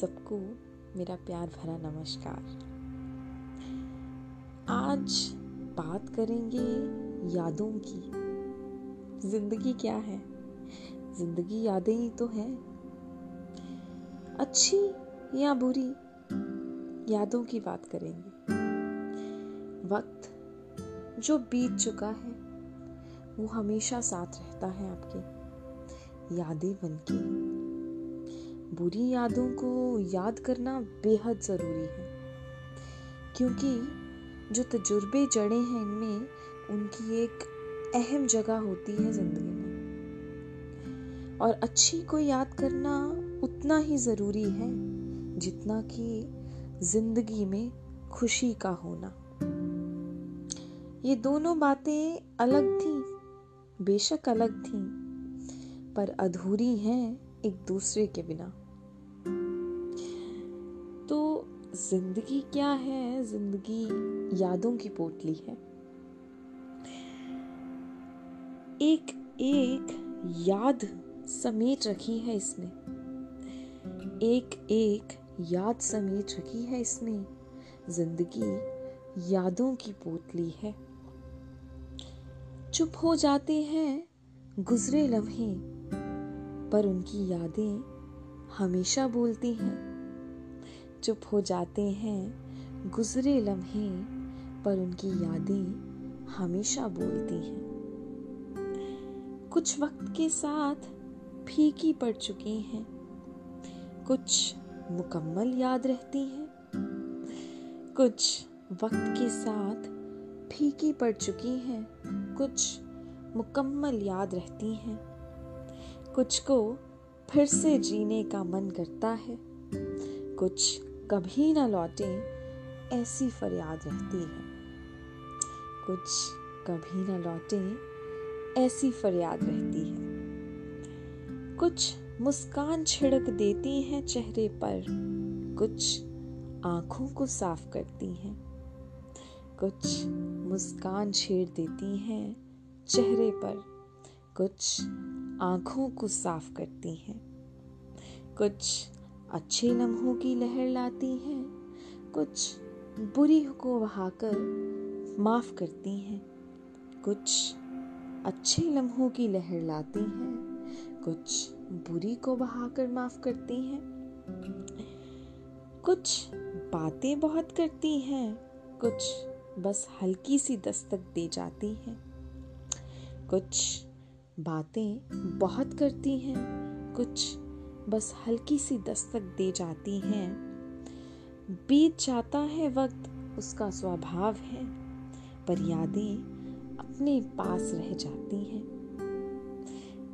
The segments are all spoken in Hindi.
सबको मेरा प्यार भरा नमस्कार। आज बात करेंगे यादों की। ज़िंदगी क्या है? ज़िंदगी यादें ही तो है। अच्छी या बुरी, यादों की बात करेंगे। वक्त जो बीत चुका है, वो हमेशा साथ रहता है आपके। यादें बनके। बुरी यादों को याद करना बेहद ज़रूरी है, क्योंकि जो तजुर्बे जड़े हैं इनमें उनकी एक अहम जगह होती है ज़िंदगी में। और अच्छी को याद करना उतना ही ज़रूरी है जितना कि ज़िंदगी में खुशी का होना। ये दोनों बातें अलग थी, बेशक अलग थी, पर अधूरी हैं एक दूसरे के बिना। ज़िंदगी क्या है? ज़िंदगी यादों की पोटली है। एक एक याद समेट रखी है इसमें एक एक याद समेट रखी है इसमें ज़िंदगी यादों की पोतली है। चुप हो जाते हैं, गुजरे लम्हे, पर उनकी यादें हमेशा बोलती हैं। चुप हो जाते हैं। गुजरे लम्हे, पर उनकी यादें हमेशा बोलती हैं। कुछ वक्त के साथ फीकी पड़ चुकी हैं। कुछ मुकम्मल याद रहती हैं। कुछ वक्त के साथ फीकी पड़ चुकी हैं। कुछ मुकम्मल याद रहती हैं। कुछ को फिर से जीने का मन करता है। कुछ कभी ना लौटे, ऐसी फरियाद रहती है। कुछ कभी ना लौटे, ऐसी फरियाद रहती है। कुछ मुस्कान छिड़क देती हैं चेहरे पर, कुछ आँखों को साफ़ करती हैं। कुछ मुस्कान छेड़ देती हैं चेहरे पर, कुछ आँखों को साफ़ करती हैं। कुछ अच्छे लम्हों की लहर लाती हैं, कुछ बुरी को बहाकर माफ़ करती हैं, कुछ अच्छे लम्हों की लहर लाती हैं, कुछ बुरी को बहाकर माफ़ करती हैं, कुछ बातें बहुत करती हैं, कुछ बस हल्की सी दस्तक दे जाती हैं, कुछ बातें बहुत करती हैं, कुछ बस हल्की सी दस्तक दे जाती हैं। बीत जाता है वक्त, उसका स्वभाव है। पर यादें अपने पास रह जाती हैं।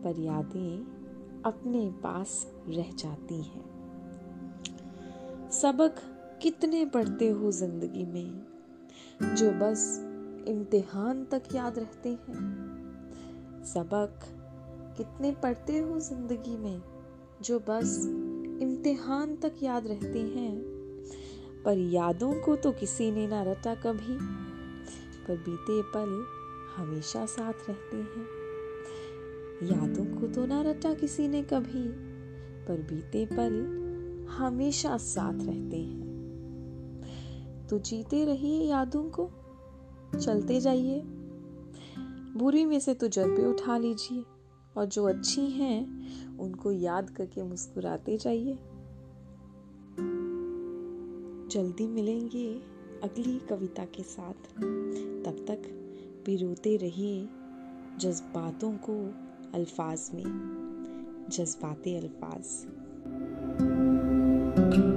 पर यादें अपने पास रह जाती हैं। सबक कितने पढ़ते हो ज़िंदगी में, जो बस इम्तिहान तक याद रहते हैं। सबक कितने पढ़ते हो ज़िंदगी में जो बस इम्तिहान तक याद रहते हैं। पर यादों को तो किसी ने ना रटा कभी। पर बीते पल हमेशा साथ रहते हैं। यादों को तो ना रटा किसी ने कभी। पर बीते पल हमेशा साथ रहते हैं। तो जीते रहिए यादों को। चलते जाइए। बुरी में से तो जज्बे उठा लीजिए। और जो अच्छी हैं, उनको याद करके मुस्कुराते जाइए। जल्दी मिलेंगे अगली कविता के साथ। तब तक पिरोते रहिए जज्बातों को अल्फाज में। जज्बाते अल्फाज। thank you